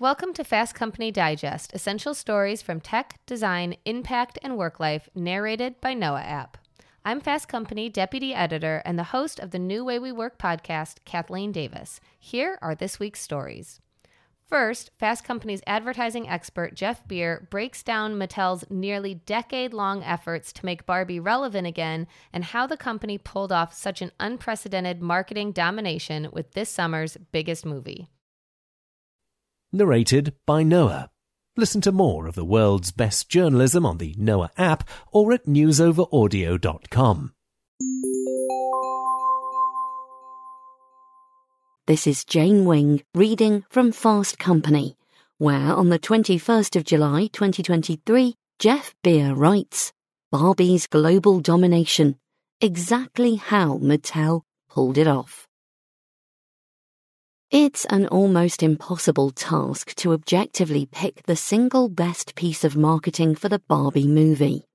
Welcome to Fast Company Digest, essential stories from tech, design, impact, and work life, narrated by Noa App. I'm Fast Company Deputy Editor and the host of the New Way We Work podcast, Kathleen Davis. Here are this week's stories. First, Fast Company's advertising expert Jeff Beer breaks down Mattel's nearly decade long efforts to make Barbie relevant again and how the company pulled off such an unprecedented marketing domination with this summer's biggest movie. Narrated by Noa. Listen to more of the world's best journalism on the Noa app or at newsoveraudio.com. This is Jane Wing reading from Fast Company, where on the 21st of July 2023, Jeff Beer writes Barbie's global domination, exactly how Mattel pulled it off. It's an almost impossible task to objectively pick the single best piece of marketing for the Barbie movie.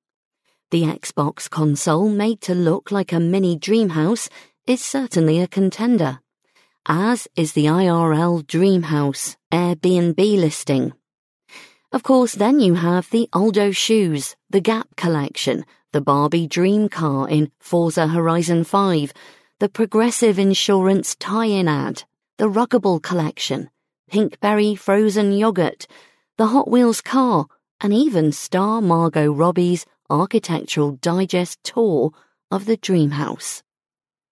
The Xbox console, made to look like a mini dreamhouse, is certainly a contender, as is the IRL Dreamhouse Airbnb listing. Of course, then you have the Aldo shoes, the Gap collection, the Barbie Dream car in Forza Horizon 5, the Progressive Insurance tie-in ad, the Ruggable collection, Pinkberry frozen yogurt, the Hot Wheels car, and even star Margot Robbie's architectural digest tour of the dream house.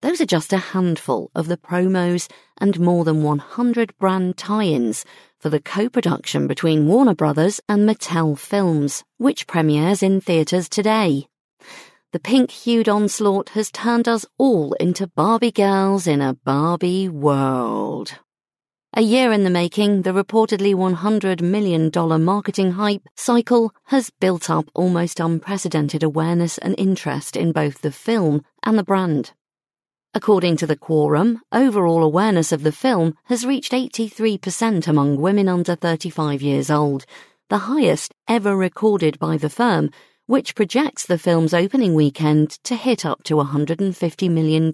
Those are just a handful of the promos and more than 100 brand tie-ins for the co-production between Warner Brothers and Mattel Films, which premieres in theaters today. The pink-hued onslaught has turned us all into Barbie girls in a Barbie world. A year in the making, the reportedly $100 million marketing hype cycle has built up almost unprecedented awareness and interest in both the film and the brand. According to the Quorum, overall awareness of the film has reached 83% among women under 35 years old, the highest ever recorded by the firm, which projects the film's opening weekend to hit up to $150 million.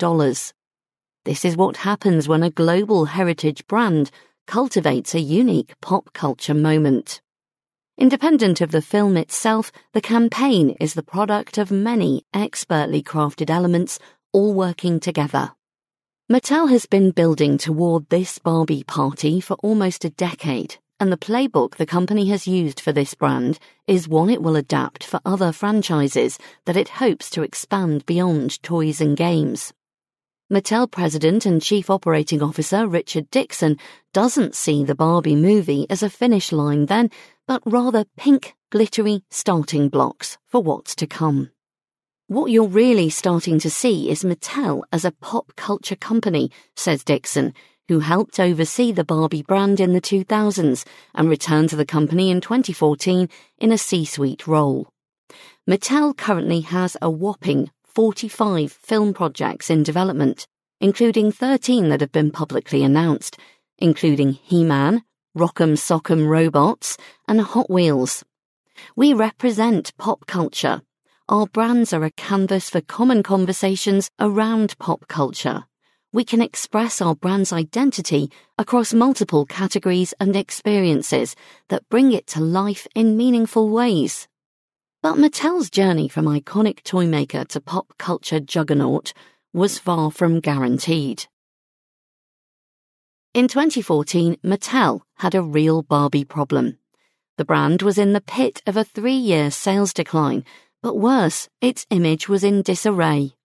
This is what happens when a global heritage brand cultivates a unique pop culture moment. Independent of the film itself, the campaign is the product of many expertly crafted elements all working together. Mattel has been building toward this Barbie party for almost a decade and the playbook the company has used for this brand is one it will adapt for other franchises that it hopes to expand beyond toys and games. Mattel President and Chief Operating Officer Richard Dickson doesn't see the Barbie movie as a finish line then, but rather pink, glittery starting blocks for what's to come. What you're really starting to see is Mattel as a pop culture company, says Dickson, who helped oversee the Barbie brand in the 2000s and returned to the company in 2014 in a C-suite role. Mattel currently has a whopping 45 film projects in development, including 13 that have been publicly announced, including He-Man, Rock'em Sock'em Robots, and Hot Wheels. We represent pop culture. Our brands are a canvas for common conversations around pop culture we can express our brand's identity across multiple categories and experiences that bring it to life in meaningful ways. But Mattel's journey from iconic toy maker to pop culture juggernaut was far from guaranteed. In 2014, Mattel had a real Barbie problem. The brand was in the pit of a three year sales decline, but worse, its image was in disarray.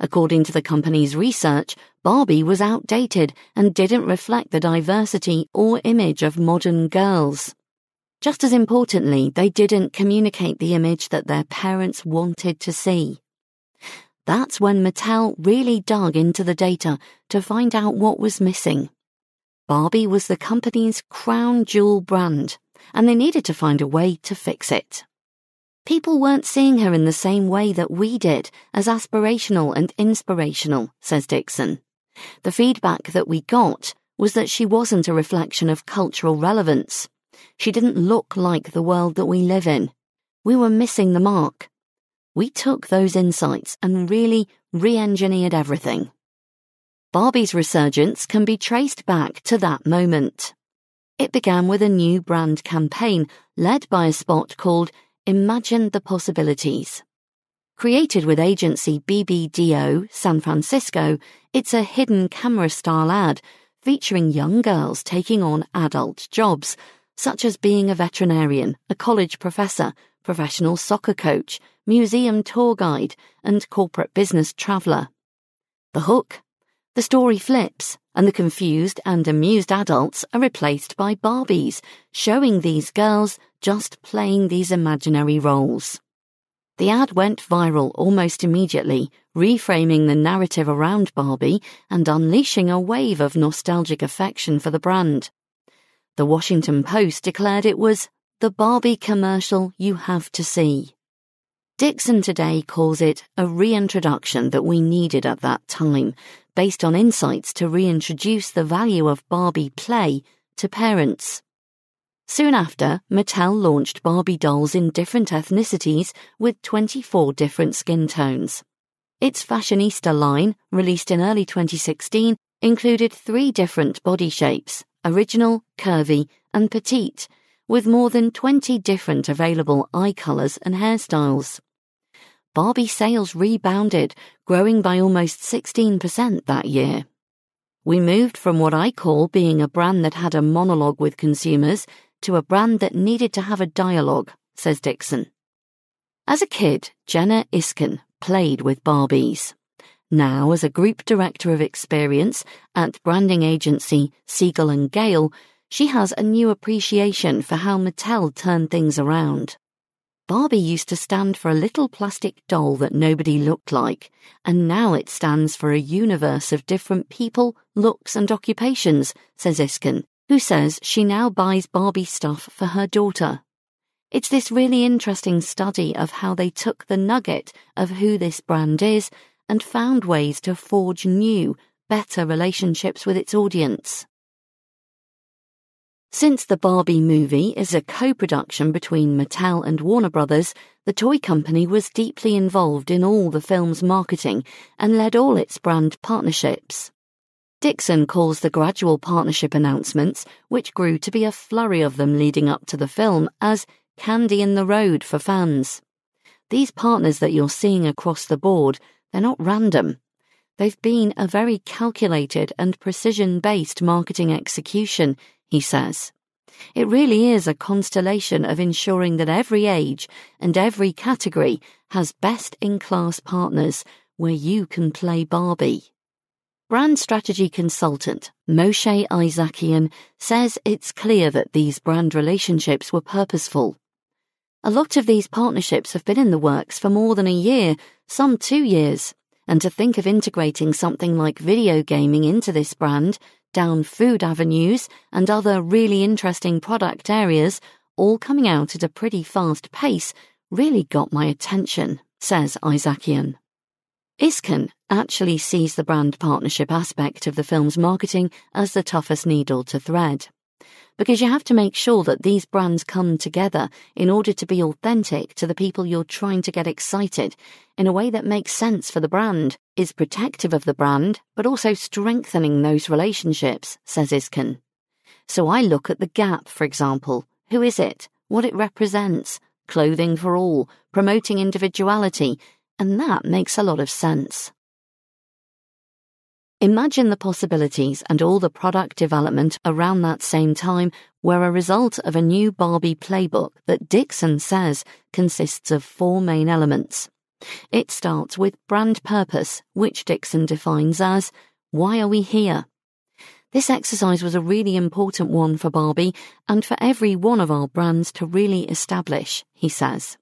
According to the company's research, Barbie was outdated and didn't reflect the diversity or image of modern girls. Just as importantly, they didn't communicate the image that their parents wanted to see. That's when Mattel really dug into the data to find out what was missing. Barbie was the company's crown jewel brand, and they needed to find a way to fix it. People weren't seeing her in the same way that we did, as aspirational and inspirational, says Dickson. The feedback that we got was that she wasn't a reflection of cultural relevance. She didn't look like the world that we live in. We were missing the mark. We took those insights and really re engineered everything. Barbie's resurgence can be traced back to that moment. It began with a new brand campaign led by a spot called Imagine the Possibilities. Created with agency BBDO San Francisco, it's a hidden camera style ad featuring young girls taking on adult jobs, such as being a veterinarian, a college professor, professional soccer coach, museum tour guide, and corporate business traveller. The hook? The story flips, and the confused and amused adults are replaced by Barbies, showing these girls just playing these imaginary roles. The ad went viral almost immediately, reframing the narrative around Barbie and unleashing a wave of nostalgic affection for the brand. The Washington Post declared it was the Barbie commercial you have to see. Dickson today calls it a reintroduction that we needed at that time, based on insights to reintroduce the value of Barbie play to parents. Soon after, Mattel launched Barbie dolls in different ethnicities with 24 different skin tones. Its fashionista line, released in early 2016, included three different body shapes original, curvy, and petite, with more than 20 different available eye colours and hairstyles. Barbie sales rebounded, growing by almost 16% that year. We moved from what I call being a brand that had a monologue with consumers to a brand that needed to have a dialogue, says Dickson. As a kid, Jenna Isken played with Barbies. Now, as a group director of experience at branding agency Siegel and Gale, she has a new appreciation for how Mattel turned things around. Barbie used to stand for a little plastic doll that nobody looked like, and now it stands for a universe of different people, looks, and occupations, says Isken, who says she now buys Barbie stuff for her daughter. It's this really interesting study of how they took the nugget of who this brand is and found ways to forge new, better relationships with its audience. Since the Barbie movie is a co production between Mattel and Warner Brothers, the toy company was deeply involved in all the film's marketing and led all its brand partnerships. Dickson calls the gradual partnership announcements, which grew to be a flurry of them leading up to the film, as candy in the road for fans. These partners that you're seeing across the board, they're not random. They've been a very calculated and precision based marketing execution, he says. It really is a constellation of ensuring that every age and every category has best in class partners where you can play Barbie. Brand strategy consultant Moshe Isakian says it's clear that these brand relationships were purposeful. A lot of these partnerships have been in the works for more than a year, some two years, and to think of integrating something like video gaming into this brand, down food avenues, and other really interesting product areas, all coming out at a pretty fast pace, really got my attention, says Isakian. Isken actually sees the brand partnership aspect of the film's marketing as the toughest needle to thread. Because you have to make sure that these brands come together in order to be authentic to the people you're trying to get excited in a way that makes sense for the brand, is protective of the brand, but also strengthening those relationships, says Isken. So I look at the Gap, for example. Who is it? What it represents? Clothing for all, promoting individuality, and that makes a lot of sense. Imagine the possibilities and all the product development around that same time were a result of a new Barbie playbook that Dickson says consists of four main elements. It starts with brand purpose, which Dickson defines as why are we here? This exercise was a really important one for Barbie and for every one of our brands to really establish, he says.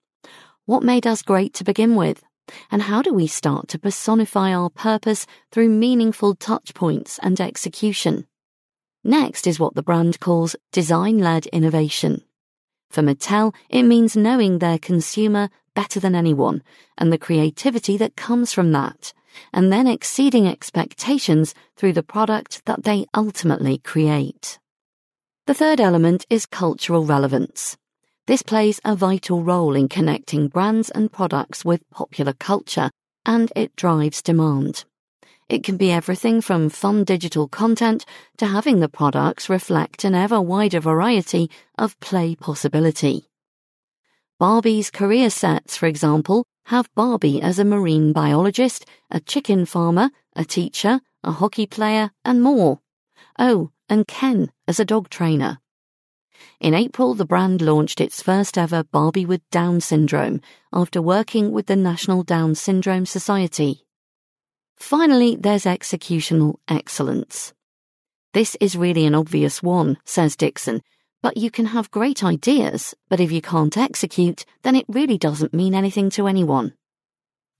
What made us great to begin with? And how do we start to personify our purpose through meaningful touchpoints and execution? Next is what the brand calls design led innovation. For Mattel, it means knowing their consumer better than anyone and the creativity that comes from that, and then exceeding expectations through the product that they ultimately create. The third element is cultural relevance. This plays a vital role in connecting brands and products with popular culture, and it drives demand. It can be everything from fun digital content to having the products reflect an ever wider variety of play possibility. Barbie's career sets, for example, have Barbie as a marine biologist, a chicken farmer, a teacher, a hockey player, and more. Oh, and Ken as a dog trainer. In April, the brand launched its first ever Barbie with Down syndrome after working with the National Down Syndrome Society. Finally, there's executional excellence. This is really an obvious one, says Dickson, but you can have great ideas, but if you can't execute, then it really doesn't mean anything to anyone.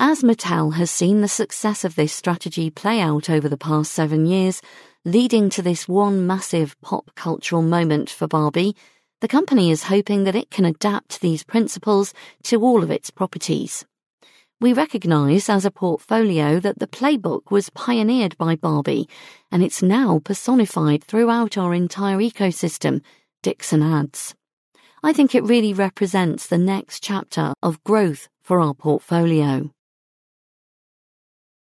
As Mattel has seen the success of this strategy play out over the past seven years, leading to this one massive pop cultural moment for Barbie, the company is hoping that it can adapt these principles to all of its properties. We recognise as a portfolio that the playbook was pioneered by Barbie, and it's now personified throughout our entire ecosystem, Dickson adds. I think it really represents the next chapter of growth for our portfolio.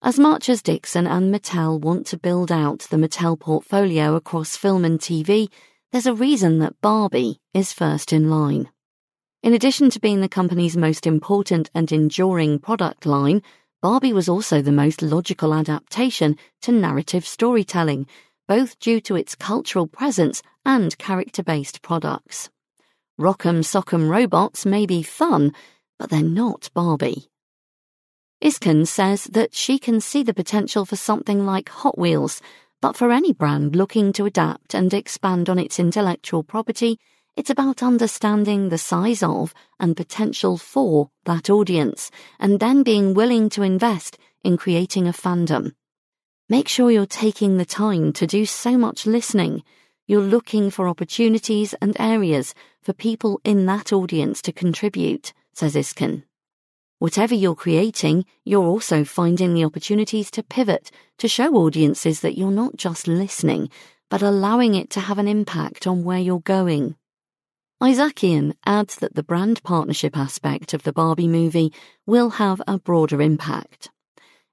As much as Dickson and Mattel want to build out the Mattel portfolio across film and TV, there's a reason that Barbie is first in line. In addition to being the company's most important and enduring product line, Barbie was also the most logical adaptation to narrative storytelling, both due to its cultural presence and character based products. Rock'em Sock'em robots may be fun, but they're not Barbie. Isken says that she can see the potential for something like Hot Wheels, but for any brand looking to adapt and expand on its intellectual property, it's about understanding the size of and potential for that audience and then being willing to invest in creating a fandom. Make sure you're taking the time to do so much listening. You're looking for opportunities and areas for people in that audience to contribute, says Isken. Whatever you're creating, you're also finding the opportunities to pivot to show audiences that you're not just listening, but allowing it to have an impact on where you're going. Isaacian adds that the brand partnership aspect of the Barbie movie will have a broader impact.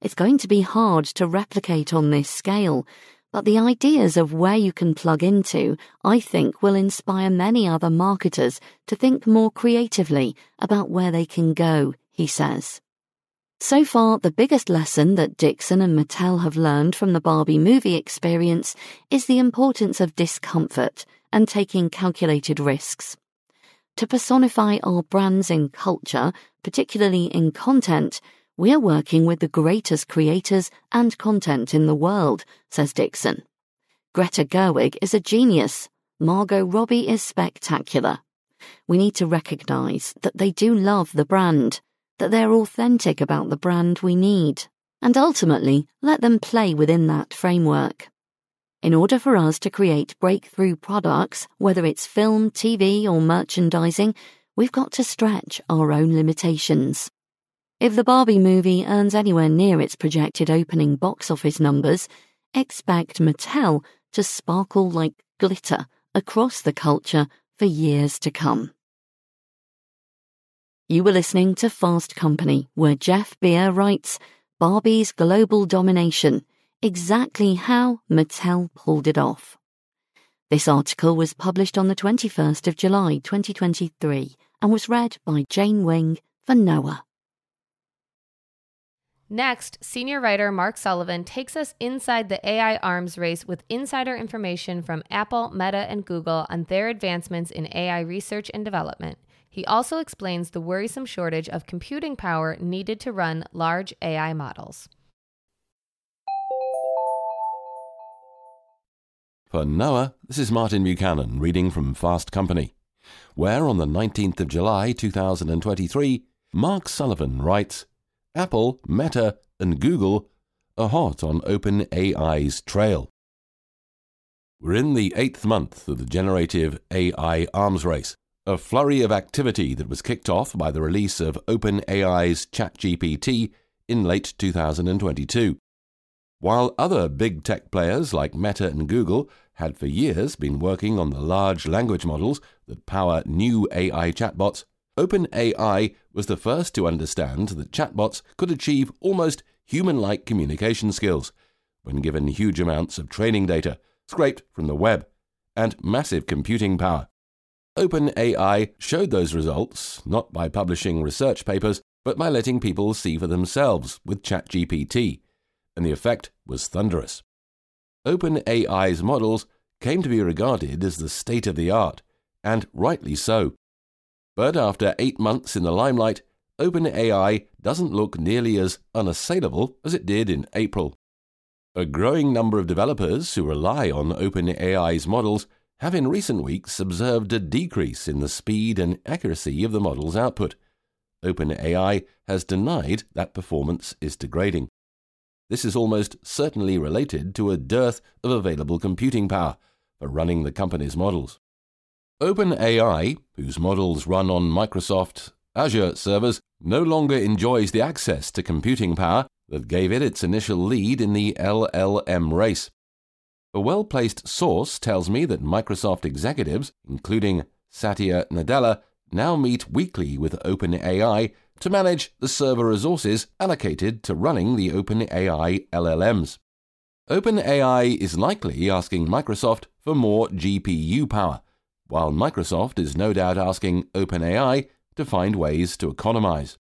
It's going to be hard to replicate on this scale, but the ideas of where you can plug into, I think, will inspire many other marketers to think more creatively about where they can go, he says. So far, the biggest lesson that Dickson and Mattel have learned from the Barbie movie experience is the importance of discomfort and taking calculated risks. To personify our brands in culture, particularly in content, we are working with the greatest creators and content in the world, says Dickson. Greta Gerwig is a genius. Margot Robbie is spectacular. We need to recognize that they do love the brand, that they're authentic about the brand we need, and ultimately let them play within that framework. In order for us to create breakthrough products, whether it's film, TV, or merchandising, we've got to stretch our own limitations. If the Barbie movie earns anywhere near its projected opening box office numbers, expect Mattel to sparkle like glitter across the culture for years to come. You were listening to Fast Company, where Jeff Beer writes Barbie's Global Domination exactly how Mattel pulled it off. This article was published on the 21st of July 2023 and was read by Jane Wing for Noa. Next, senior writer Mark Sullivan takes us inside the AI arms race with insider information from Apple, Meta, and Google on their advancements in AI research and development. He also explains the worrisome shortage of computing power needed to run large AI models. For Noa, this is Martin Buchanan reading from Fast Company, where on the 19th of July 2023, Mark Sullivan writes Apple, Meta, and Google are hot on OpenAI's trail. We're in the eighth month of the generative AI arms race, a flurry of activity that was kicked off by the release of OpenAI's ChatGPT in late 2022. While other big tech players like Meta and Google had for years been working on the large language models that power new AI chatbots, OpenAI was the first to understand that chatbots could achieve almost human like communication skills, when given huge amounts of training data scraped from the web and massive computing power. OpenAI showed those results not by publishing research papers, but by letting people see for themselves with ChatGPT, and the effect was thunderous. OpenAI's models came to be regarded as the state of the art, and rightly so. But after eight months in the limelight, OpenAI doesn't look nearly as unassailable as it did in April. A growing number of developers who rely on OpenAI's models have in recent weeks observed a decrease in the speed and accuracy of the model's output. OpenAI has denied that performance is degrading. This is almost certainly related to a dearth of available computing power for running the company's models. OpenAI, whose models run on Microsoft Azure servers, no longer enjoys the access to computing power that gave it its initial lead in the LLM race. A well placed source tells me that Microsoft executives, including Satya Nadella, now meet weekly with OpenAI to manage the server resources allocated to running the OpenAI LLMs. OpenAI is likely asking Microsoft for more GPU power, while Microsoft is no doubt asking OpenAI to find ways to economize.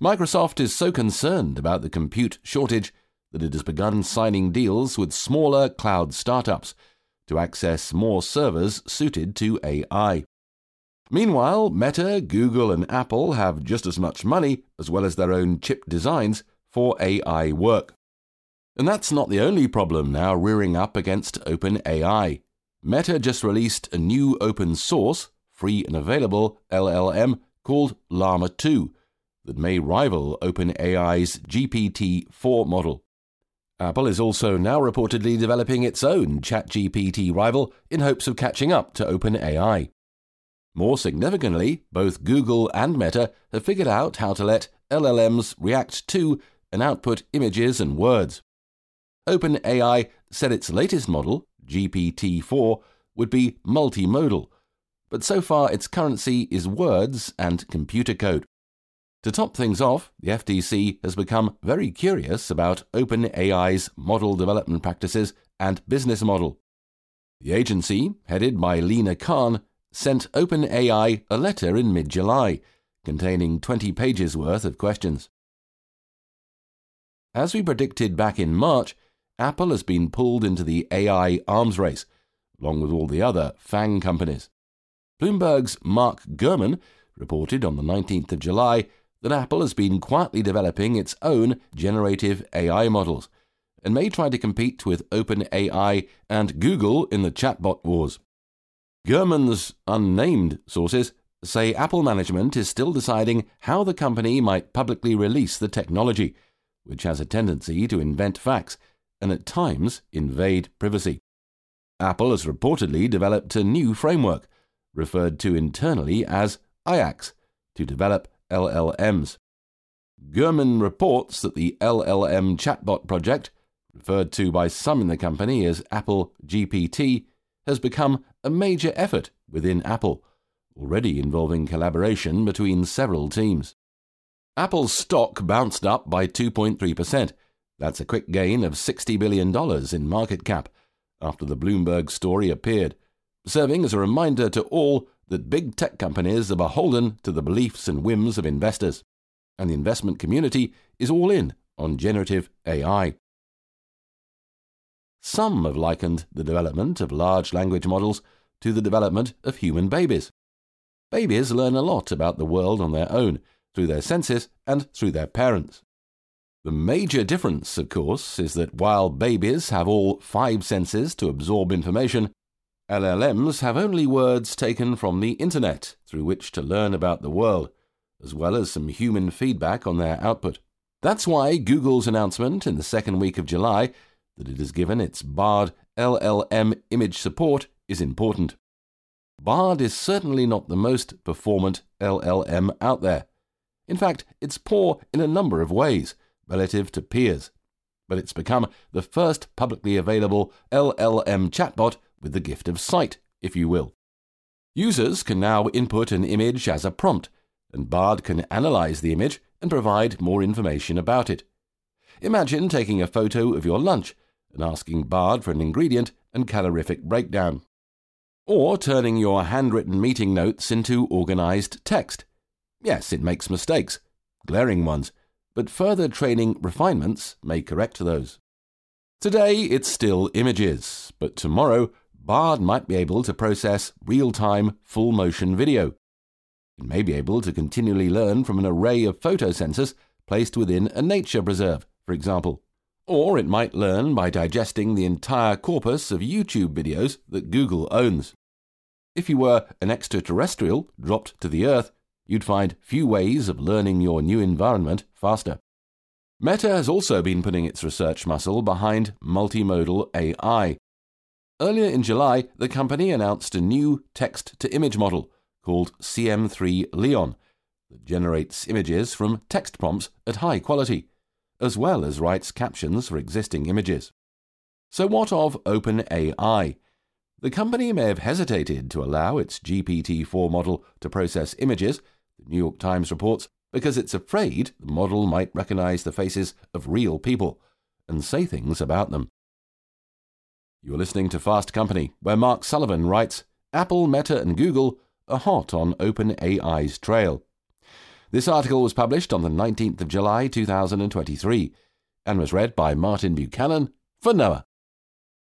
Microsoft is so concerned about the compute shortage that it has begun signing deals with smaller cloud startups to access more servers suited to AI. Meanwhile, Meta, Google, and Apple have just as much money, as well as their own chip designs, for AI work. And that's not the only problem now rearing up against OpenAI. Meta just released a new open source, free and available LLM called Llama 2 that may rival OpenAI's GPT 4 model. Apple is also now reportedly developing its own ChatGPT rival in hopes of catching up to OpenAI. More significantly, both Google and Meta have figured out how to let LLMs react to and output images and words. OpenAI said its latest model, GPT 4, would be multimodal, but so far its currency is words and computer code. To top things off, the FTC has become very curious about OpenAI's model development practices and business model. The agency, headed by Lina Khan, sent OpenAI a letter in mid July containing 20 pages worth of questions. As we predicted back in March, Apple has been pulled into the AI arms race, along with all the other FANG companies. Bloomberg's Mark Gurman reported on the 19th of July that Apple has been quietly developing its own generative AI models and may try to compete with OpenAI and Google in the chatbot wars. Gurman's unnamed sources say Apple management is still deciding how the company might publicly release the technology, which has a tendency to invent facts and at times invade privacy. Apple has reportedly developed a new framework, referred to internally as Ajax, to develop LLMs. Gurman reports that the LLM chatbot project, referred to by some in the company as Apple GPT, has become a major effort within Apple, already involving collaboration between several teams. Apple's stock bounced up by 2.3%. That's a quick gain of $60 billion in market cap after the Bloomberg story appeared, serving as a reminder to all that big tech companies are beholden to the beliefs and whims of investors, and the investment community is all in on generative AI. Some have likened the development of large language models to the development of human babies. Babies learn a lot about the world on their own, through their senses and through their parents. The major difference, of course, is that while babies have all five senses to absorb information, LLMs have only words taken from the internet through which to learn about the world, as well as some human feedback on their output. That's why Google's announcement in the second week of July that it has given its Bard LLM image support is important. Bard is certainly not the most performant LLM out there. In fact, it's poor in a number of ways relative to peers, but it's become the first publicly available LLM chatbot with the gift of sight, if you will. Users can now input an image as a prompt, and Bard can analyze the image and provide more information about it. Imagine taking a photo of your lunch and asking Bard for an ingredient and calorific breakdown. Or turning your handwritten meeting notes into organized text. Yes, it makes mistakes, glaring ones, but further training refinements may correct those. Today it's still images, but tomorrow Bard might be able to process real time, full motion video. It may be able to continually learn from an array of photo sensors placed within a nature preserve, for example. Or it might learn by digesting the entire corpus of YouTube videos that Google owns. If you were an extraterrestrial dropped to the Earth, you'd find few ways of learning your new environment faster. Meta has also been putting its research muscle behind multimodal AI. Earlier in July, the company announced a new text to image model called CM3leon that generates images from text prompts at high quality, as well as writes captions for existing images. So, what of OpenAI? The company may have hesitated to allow its GPT 4 model to process images, the New York Times reports, because it's afraid the model might recognize the faces of real people and say things about them. You're listening to Fast Company, where Mark Sullivan writes Apple, Meta, and Google are hot on OpenAI's trail. This article was published on the 19th of July 2023 and was read by Martin Buchanan for Noa.